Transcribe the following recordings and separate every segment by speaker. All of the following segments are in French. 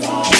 Speaker 1: today.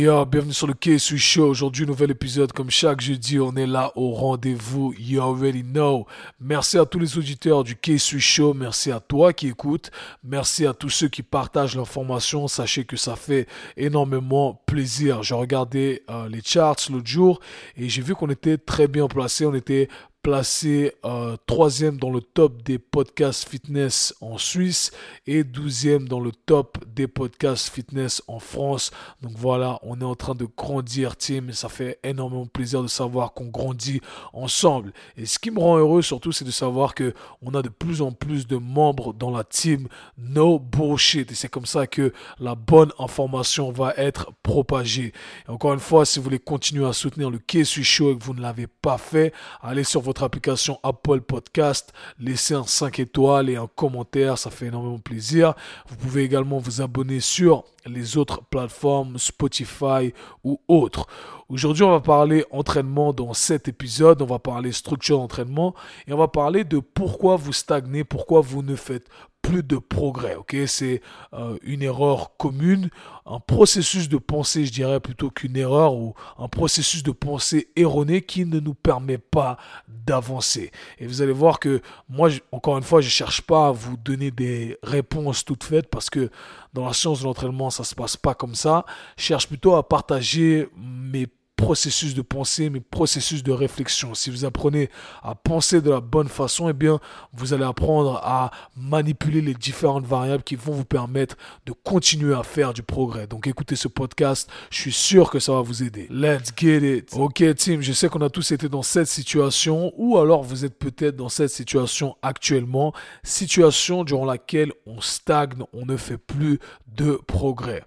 Speaker 1: Bienvenue sur le KSU Show. Aujourd'hui, nouvel épisode. Comme chaque jeudi, on est là au rendez-vous. You already know. Merci à tous les auditeurs du KSU Show. Merci à toi qui écoutes. Merci à tous ceux qui partagent l'information. Sachez que ça fait énormément plaisir. J'ai regardé euh, les charts l'autre jour et j'ai vu qu'on était très bien placé. On était placé euh, troisième dans le top des podcasts fitness en Suisse et douzième dans le top des podcasts fitness en France. Donc voilà, on est en train de grandir, team. Ça fait énormément plaisir de savoir qu'on grandit ensemble. Et ce qui me rend heureux surtout, c'est de savoir que on a de plus en plus de membres dans la team No Bullshit. Et c'est comme ça que la bonne information va être propagée. Encore une fois, si vous voulez continuer à soutenir le KSU Show et que vous ne l'avez pas fait, allez sur votre application Apple Podcast, laissez un 5 étoiles et un commentaire, ça fait énormément plaisir. Vous pouvez également vous abonner sur les autres plateformes Spotify ou autres. Aujourd'hui, on va parler entraînement dans cet épisode, on va parler structure d'entraînement et on va parler de pourquoi vous stagnez, pourquoi vous ne faites plus de progrès. C'est euh, une erreur commune, un processus de pensée, je dirais plutôt qu'une erreur ou un processus de pensée erroné qui ne nous permet pas d'avancer. Et vous allez voir que moi, encore une fois, je cherche pas à vous donner des réponses toutes faites parce que dans la science de l'entraînement, ça se passe pas comme ça. Je cherche plutôt à partager mes processus de pensée, mes processus de réflexion. Si vous apprenez à penser de la bonne façon, eh bien, vous allez apprendre à manipuler les différentes variables qui vont vous permettre de continuer à faire du progrès. Donc, écoutez ce podcast. Je suis sûr que ça va vous aider. Let's get it. Ok, team. Je sais qu'on a tous été dans cette situation ou alors vous êtes peut-être dans cette situation actuellement. Situation durant laquelle on stagne, on ne fait plus de progrès.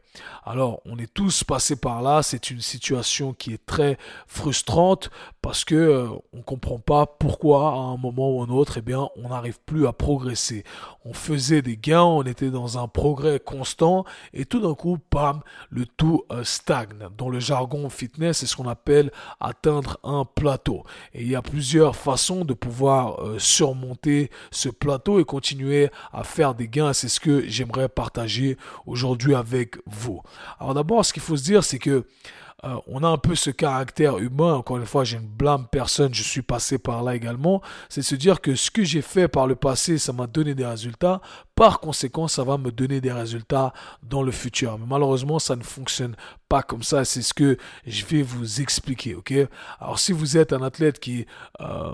Speaker 1: Alors, on est tous passés par là. C'est une situation qui est très frustrante parce que euh, on comprend pas pourquoi à un moment ou un autre, eh bien, on n'arrive plus à progresser. On faisait des gains, on était dans un progrès constant et tout d'un coup, pam, le tout euh, stagne. Dans le jargon fitness, c'est ce qu'on appelle atteindre un plateau. Et il y a plusieurs façons de pouvoir euh, surmonter ce plateau et continuer à faire des gains. C'est ce que j'aimerais partager aujourd'hui avec vous. Alors d'abord, ce qu'il faut se dire, c'est que euh, on a un peu ce caractère humain, encore une fois, je ne blâme personne, je suis passé par là également, c'est se dire que ce que j'ai fait par le passé, ça m'a donné des résultats, par conséquent, ça va me donner des résultats dans le futur. Mais malheureusement, ça ne fonctionne pas comme ça, c'est ce que je vais vous expliquer, ok? Alors si vous êtes un athlète qui euh,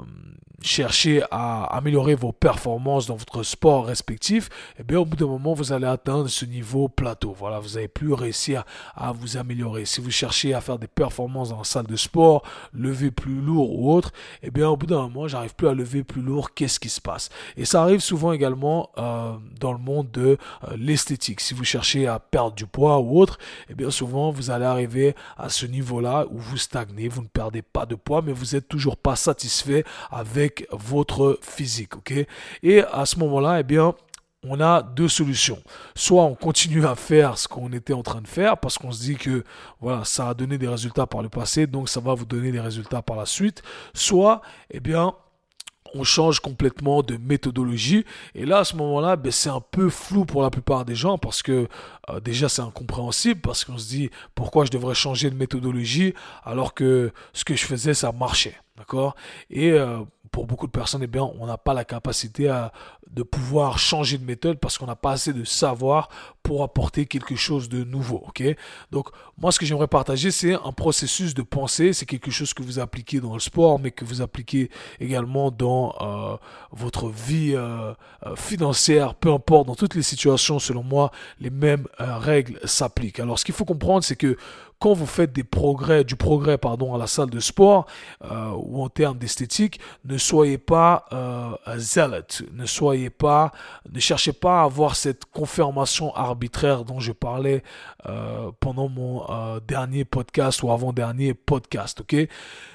Speaker 1: cherchez à améliorer vos performances dans votre sport respectif, eh bien au bout d'un moment, vous allez atteindre ce niveau plateau. Voilà, vous n'allez plus réussir à vous améliorer. Si vous cherchez à faire des performances dans la salle de sport, lever plus lourd ou autre, eh bien au bout d'un moment, j'arrive plus à lever plus lourd. Qu'est-ce qui se passe? Et ça arrive souvent également euh, dans le monde de euh, l'esthétique. Si vous cherchez à perdre du poids ou autre, eh bien souvent vous allez arriver à ce niveau-là où vous stagnez, vous ne perdez pas de poids, mais vous êtes toujours pas satisfait avec votre physique, Et à ce moment-là, eh bien, on a deux solutions. Soit on continue à faire ce qu'on était en train de faire parce qu'on se dit que voilà, ça a donné des résultats par le passé, donc ça va vous donner des résultats par la suite. Soit, eh bien, on change complètement de méthodologie. Et là, à ce moment-là, ben, c'est un peu flou pour la plupart des gens parce que euh, déjà, c'est incompréhensible parce qu'on se dit pourquoi je devrais changer de méthodologie alors que ce que je faisais, ça marchait. D'accord? Et euh, pour beaucoup de personnes, eh bien, on n'a pas la capacité à, de pouvoir changer de méthode parce qu'on n'a pas assez de savoir pour apporter quelque chose de nouveau. Donc, moi, ce que j'aimerais partager, c'est un processus de pensée. C'est quelque chose que vous appliquez dans le sport, mais que vous appliquez également dans euh, votre vie euh, financière, peu importe, dans toutes les situations, selon moi, les mêmes règles s'appliquent. Alors, ce qu'il faut comprendre, c'est que quand vous faites des progrès, du progrès pardon, à la salle de sport euh, ou en termes d'esthétique, ne soyez pas euh, zealot, ne soyez pas, ne cherchez pas à avoir cette confirmation arbitraire dont je parlais euh, pendant mon euh, dernier podcast ou avant-dernier podcast. Ok,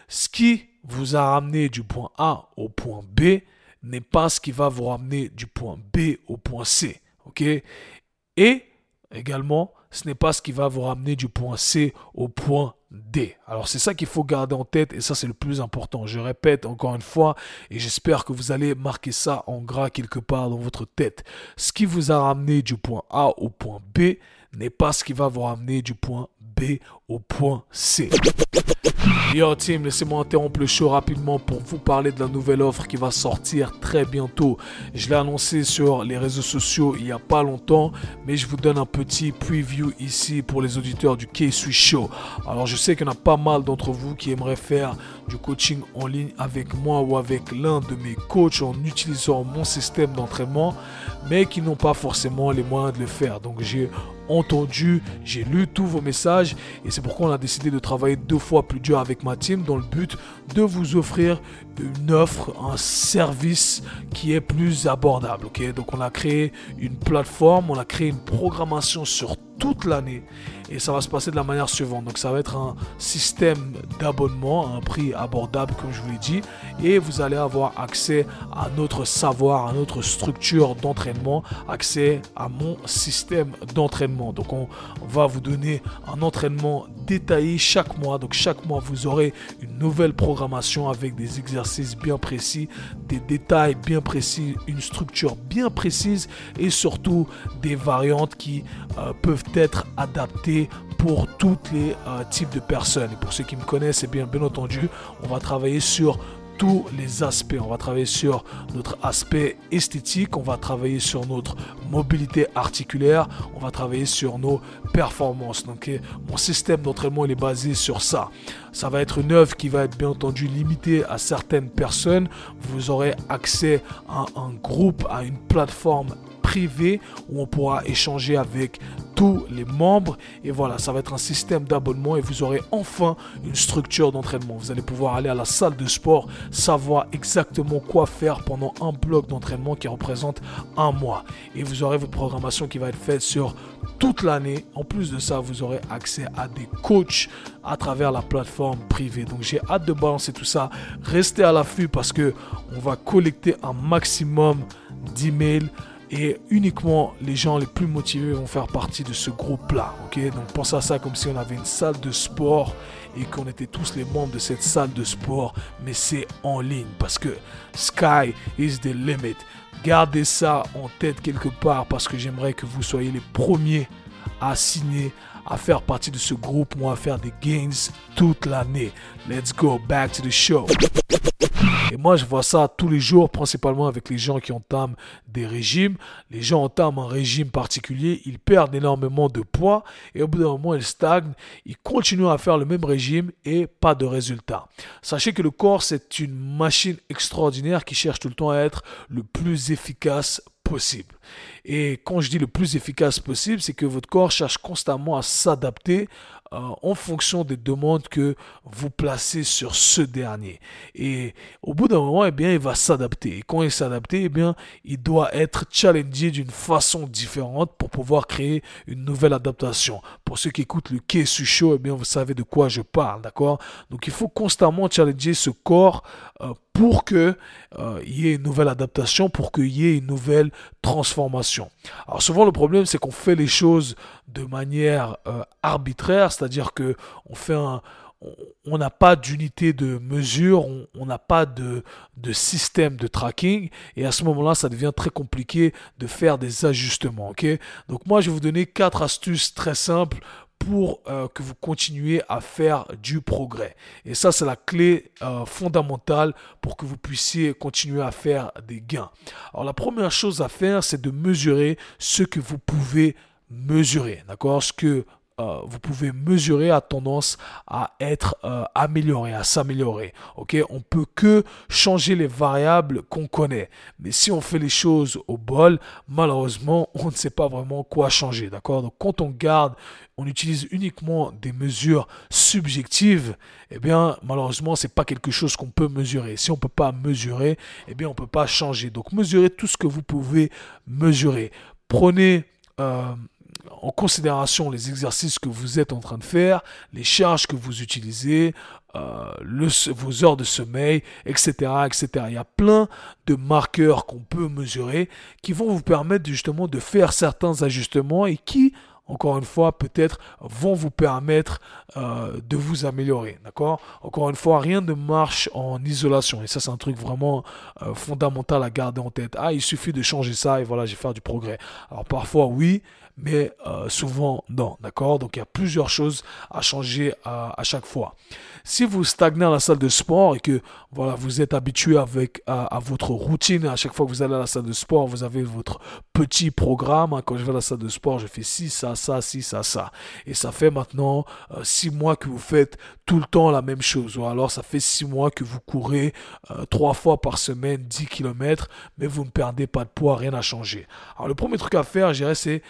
Speaker 1: ce qui vous a ramené du point A au point B n'est pas ce qui va vous ramener du point B au point C. Ok, et également ce n'est pas ce qui va vous ramener du point C au point D. Alors c'est ça qu'il faut garder en tête et ça c'est le plus important. Je répète encore une fois et j'espère que vous allez marquer ça en gras quelque part dans votre tête. Ce qui vous a ramené du point A au point B n'est pas ce qui va vous ramener du point B au point C. Yo team, laissez-moi interrompre le show rapidement pour vous parler de la nouvelle offre qui va sortir très bientôt. Je l'ai annoncé sur les réseaux sociaux il n'y a pas longtemps, mais je vous donne un petit preview ici pour les auditeurs du K-Sui Show. Alors je sais qu'il y en a pas mal d'entre vous qui aimeraient faire du coaching en ligne avec moi ou avec l'un de mes coachs en utilisant mon système d'entraînement, mais qui n'ont pas forcément les moyens de le faire. Donc j'ai entendu, j'ai lu tous vos messages et c'est pourquoi on a décidé de travailler deux fois plus dur avec ma team dans le but de vous offrir une offre, un service qui est plus abordable. ok? Donc on a créé une plateforme, on a créé une programmation sur toute l'année et ça va se passer de la manière suivante. Donc ça va être un système d'abonnement à un prix abordable comme je vous l'ai dit et vous allez avoir accès à notre savoir, à notre structure d'entraînement, accès à mon système d'entraînement. Donc on, va vous donner un entraînement détaillé chaque mois. Donc chaque mois vous aurez une nouvelle programmation avec des exercices bien précis, des détails bien précis, une structure bien précise et surtout des variantes qui euh, peuvent être adaptées pour tous les euh, types de personnes. Et pour ceux qui me connaissent, et eh bien, bien entendu, on va travailler sur tous les aspects. On va travailler sur notre aspect esthétique, on va travailler sur notre mobilité articulaire, on va travailler sur nos performances. Donc mon système d'entraînement il est basé sur ça. Ça va être une œuvre qui va être bien entendu limitée à certaines personnes. Vous aurez accès à un groupe, à une plateforme privée où on pourra échanger avec tous les membres. Et voilà, ça va être un système d'abonnement et vous aurez enfin une structure d'entraînement. Vous allez pouvoir aller à la salle de sport, savoir exactement quoi faire pendant un bloc d'entraînement qui représente un mois. Et vous aurez votre programmation qui va être faite sur toute l'année. En plus de ça, vous aurez accès à des coachs à travers la plateforme privée. Donc j'ai hâte de balancer tout ça. Restez à l'affût parce que on va collecter un maximum d'emails et uniquement les gens les plus motivés vont faire partie de ce groupe-là. ok? Donc pensez à ça comme si on avait une salle de sport et qu'on était tous les membres de cette salle de sport, mais c'est en ligne parce que sky is the limit. Gardez ça en tête quelque part parce que j'aimerais que vous soyez les premiers à signer, à faire partie de ce groupe, moi à faire des gains toute l'année. Let's go back to the show. Et moi, je vois ça tous les jours, principalement avec les gens qui entament des régimes. Les gens entament un régime particulier, ils perdent énormément de poids et au bout d'un moment, ils stagnent. Ils continuent à faire le même régime et pas de résultat. Sachez que le corps, c'est une machine extraordinaire qui cherche tout le temps à être le plus efficace possible. Et quand je dis le plus efficace possible, c'est que votre corps cherche constamment à s'adapter en fonction des demandes que vous placez sur ce dernier. Et au bout d'un moment, eh bien, il va s'adapter. Et quand il s'adapte, eh bien, il doit être challengé d'une façon différente pour pouvoir créer une nouvelle adaptation. Pour ceux qui écoutent le Kesu Show, eh bien, vous savez de quoi je parle, d'accord? Donc, il faut constamment challenger ce corps euh, pour qu'il euh, y ait une nouvelle adaptation, pour qu'il y ait une nouvelle transformation. Alors souvent le problème c'est qu'on fait les choses de manière euh, arbitraire, c'est-à-dire que on on n'a pas d'unité de mesure, on n'a pas de, système de tracking, et à ce moment-là, ça devient très compliqué de faire des ajustements. Donc moi, je vais vous donner quatre astuces très simples pour euh, que vous continuiez à faire du progrès. Et ça, c'est la clé euh, fondamentale pour que vous puissiez continuer à faire des gains. Alors, la première chose à faire, c'est de mesurer ce que vous pouvez mesurer. D'accord? Ce que euh, vous pouvez mesurer a tendance à être euh, amélioré, à s'améliorer. Ok, on peut que changer les variables qu'on connaît, mais si on fait les choses au bol, malheureusement, on ne sait pas vraiment quoi changer. D'accord? Donc, quand on garde, on utilise uniquement des mesures subjectives, eh bien, malheureusement, c'est pas quelque chose qu'on peut mesurer. Si on peut pas mesurer, eh bien, on peut pas changer. Donc, mesurez tout ce que vous pouvez mesurer. Prenez euh, en considération les exercices que vous êtes en train de faire, les charges que vous utilisez, euh, vos heures de sommeil, etc., etc. Il y a plein de marqueurs qu'on peut mesurer qui vont vous permettre justement de faire certains ajustements et qui, encore une fois, peut-être vont vous permettre euh, de vous améliorer. D'accord? Encore une fois, rien ne marche en isolation. Et ça, c'est un truc vraiment euh, fondamental à garder en tête. Ah, il suffit de changer ça et voilà, j'ai fait du progrès. Alors parfois, oui, mais euh, souvent non, d'accord? Donc il y a plusieurs choses à changer à, chaque fois. Si vous stagnez à la salle de sport et que voilà, vous êtes habitué avec à, votre routine, à chaque fois que vous allez à la salle de sport, vous avez votre petit programme. Hein. Quand je vais à la salle de sport, je fais ci, ça, ça, ci, ça, ça. Et ça fait maintenant euh, six mois que vous faites tout le temps la même chose. Ou alors ça fait six mois que vous courez euh, trois fois par semaine 10 km, mais vous ne perdez pas de poids, rien n'a changé. Alors le premier truc à faire, je dirais, c'est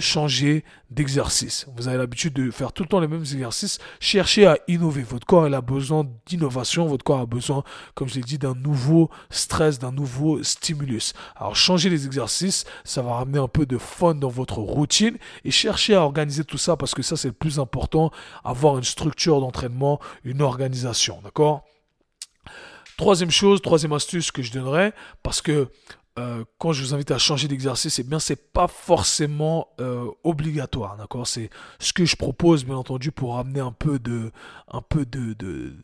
Speaker 1: changer d'exercice. Vous avez l'habitude de faire tout le temps les mêmes exercices. Cherchez à innover. Votre corps a besoin d'innovation. Votre corps a besoin, comme je l'ai dit, d'un nouveau stress, d'un nouveau stimulus. Alors changer les exercices, ça va ramener un peu de fun dans votre routine et cherchez à organiser tout ça parce que ça c'est le plus important. Avoir une structure d'entraînement, une organisation. D'accord? Troisième chose, troisième astuce que je donnerais, parce que euh, quand je vous invite à changer d'exercice, eh bien, c'est pas forcément euh, obligatoire, d'accord? C'est ce que je propose, bien entendu, pour amener un peu de, un peu de, de,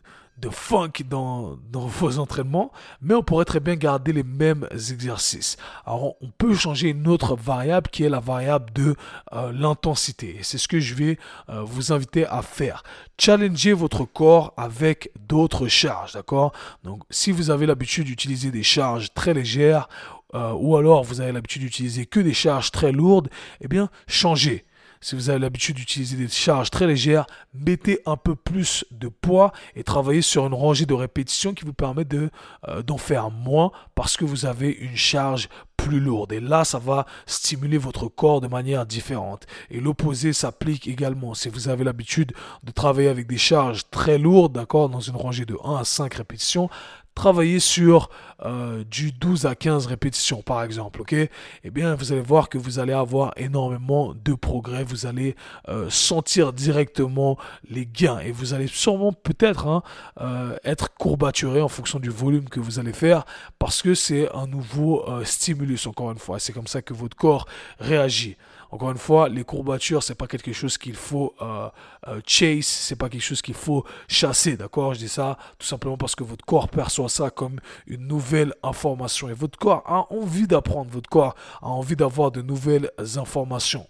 Speaker 1: funk dans, dans, vos entraînements, mais on pourrait très bien garder les mêmes exercices. Alors, on peut changer une autre variable qui est la variable de euh, l'intensité. Et c'est ce que je vais vous inviter à faire. Challenger votre corps avec d'autres charges, d'accord? Donc, si vous avez l'habitude d'utiliser des charges très légères euh, ou alors vous avez l'habitude d'utiliser que des charges très lourdes, eh bien, changez. Si vous avez l'habitude d'utiliser des charges très légères, mettez un peu plus de poids et travaillez sur une rangée de répétitions qui vous permet de, euh, d'en faire moins parce que vous avez une charge plus lourde. Et là, ça va stimuler votre corps de manière différente. Et l'opposé s'applique également. Si vous avez l'habitude de travailler avec des charges très lourdes, d'accord, dans une rangée de 1 à 5 répétitions, travailler sur euh, du 12 à 15 répétitions par exemple, ok? Eh bien, vous allez voir que vous allez avoir énormément de progrès, vous allez euh, sentir directement les gains et vous allez sûrement peut-être hein, euh, être courbaturé en fonction du volume que vous allez faire parce que c'est un nouveau stimulus encore une fois. C'est comme ça que votre corps réagit. Encore une fois, les courbatures, c'est pas quelque chose qu'il faut euh, euh, chase, c'est pas quelque chose qu'il faut chasser, d'accord? Je dis ça tout simplement parce que votre corps perçoit ça comme une nouvelle information. Et votre corps a envie d'apprendre, votre corps a envie d'avoir de nouvelles informations.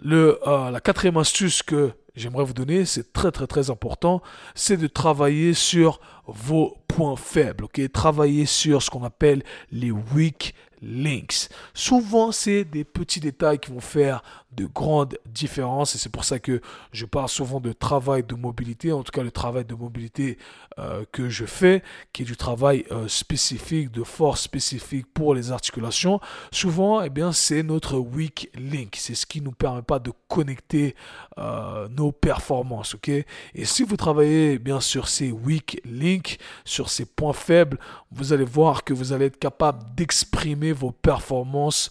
Speaker 1: Le, euh, la quatrième astuce que j'aimerais vous donner, c'est très très très important, c'est de travailler sur vos points faibles, ok? Travailler sur ce qu'on appelle les weak links. Souvent, c'est des petits détails qui vont faire de grandes différences et c'est pour ça que je parle souvent de travail de mobilité, en tout cas le travail de mobilité euh, que je fais, qui est du travail euh, spécifique, de force spécifique pour les articulations. Souvent, eh bien, c'est notre weak link, c'est ce qui nous permet pas de connecter euh, nos performances, ok? Et si vous travaillez eh bien sur ces weak links, sur ces points faibles, vous allez voir que vous allez être capable d'exprimer vos performances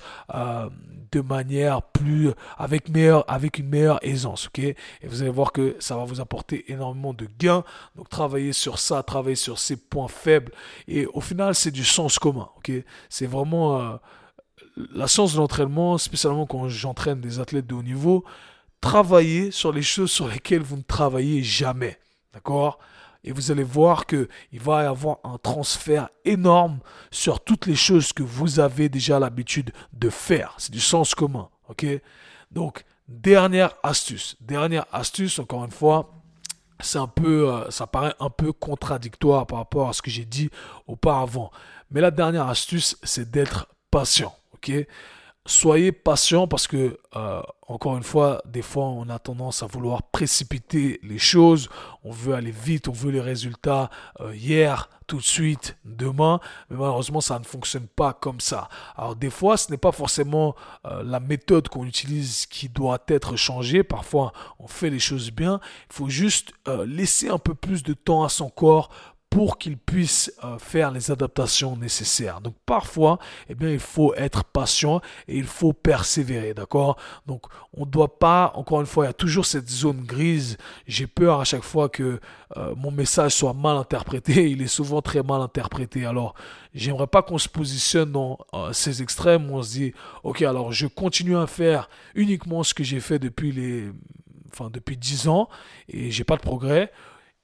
Speaker 1: de manière plus avec meilleur avec une meilleure aisance ok? Et vous allez voir que ça va vous apporter énormément de gains. Donc travaillez sur ça travailler sur ces points faibles. Et au final c'est du sens commun ok? C'est vraiment euh, la science de l'entraînement spécialement quand j'entraîne des athlètes de haut niveau travailler sur les choses sur lesquelles vous ne travaillez jamais d'accord? Et vous allez voir qu'il va y avoir un transfert énorme sur toutes les choses que vous avez déjà l'habitude de faire. C'est du sens commun. OK? Donc, dernière astuce. Dernière astuce, encore une fois, c'est un peu, euh, ça paraît un peu contradictoire par rapport à ce que j'ai dit auparavant. Mais la dernière astuce, c'est d'être patient. OK? Soyez patient parce que, euh, encore une fois, des fois, on a tendance à vouloir précipiter les choses. On veut aller vite, on veut les résultats euh, hier, tout de suite, demain. Mais malheureusement, ça ne fonctionne pas comme ça. Alors, des fois, ce n'est pas forcément euh, la méthode qu'on utilise qui doit être changée. Parfois, on fait les choses bien. Il faut juste laisser un peu plus de temps à son corps pour qu'ils puissent euh, faire les adaptations nécessaires. Donc parfois, eh bien, il faut être patient et il faut persévérer, d'accord? Donc on ne doit pas, encore une fois, il y a toujours cette zone grise. J'ai peur à chaque fois que euh, mon message soit mal interprété. Il est souvent très mal interprété. Alors, j'aimerais pas qu'on se positionne dans euh, ces extrêmes où on se dit, ok, alors je continue à faire uniquement ce que j'ai fait depuis les, enfin depuis 10 ans et j'ai pas de progrès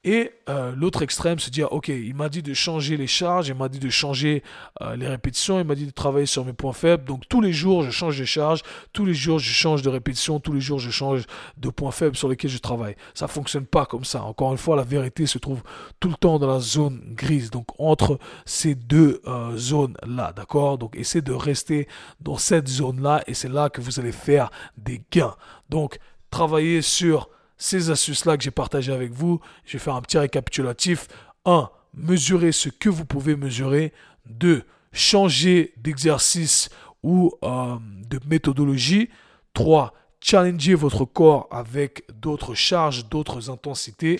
Speaker 1: et euh, l'autre extrême, se dire, ok, il m'a dit de changer les charges, il m'a dit de changer euh, les répétitions, il m'a dit de travailler sur mes points faibles. Donc tous les jours, je change de charge, tous les jours, je change de répétition, tous les jours, je change de points faibles sur lesquels je travaille. Ça fonctionne pas comme ça. Encore une fois, la vérité se trouve tout le temps dans la zone grise. Donc entre ces deux euh, zones-là, d'accord? Donc essayez de rester dans cette zone-là et c'est là que vous allez faire des gains. Donc travaillez sur ces astuces-là que j'ai partagées avec vous. Je vais faire un petit récapitulatif. 1. Mesurez ce que vous pouvez mesurer. 2. Changer d'exercice ou euh, de méthodologie. 3. Challenger votre corps avec d'autres charges, d'autres intensités.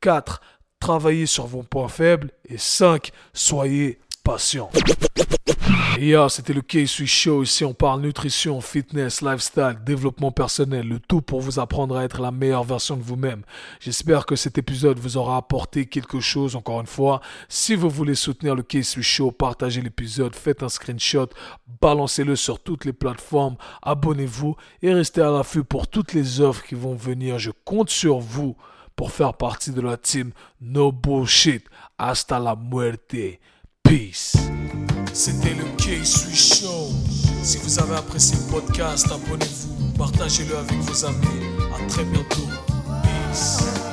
Speaker 1: 4. Travaillez sur vos points faibles. Et 5. Soyez patient. Et c'était le K-Sui Show. Ici, on parle nutrition, fitness, lifestyle, développement personnel, le tout pour vous apprendre à être la meilleure version de vous-même. J'espère que cet épisode vous aura apporté quelque chose. Encore une fois, si vous voulez soutenir le K-Sui Show, partagez l'épisode, faites un screenshot, balancez-le sur toutes les plateformes, abonnez-vous et restez à l'affût pour toutes les offres qui vont venir. Je compte sur vous pour faire partie de la team No Bullshit. Hasta la muerte. Peace. C'était le K-Sui Show. Si vous avez apprécié le podcast, abonnez-vous, partagez-le avec vos amis. À très bientôt. Peace.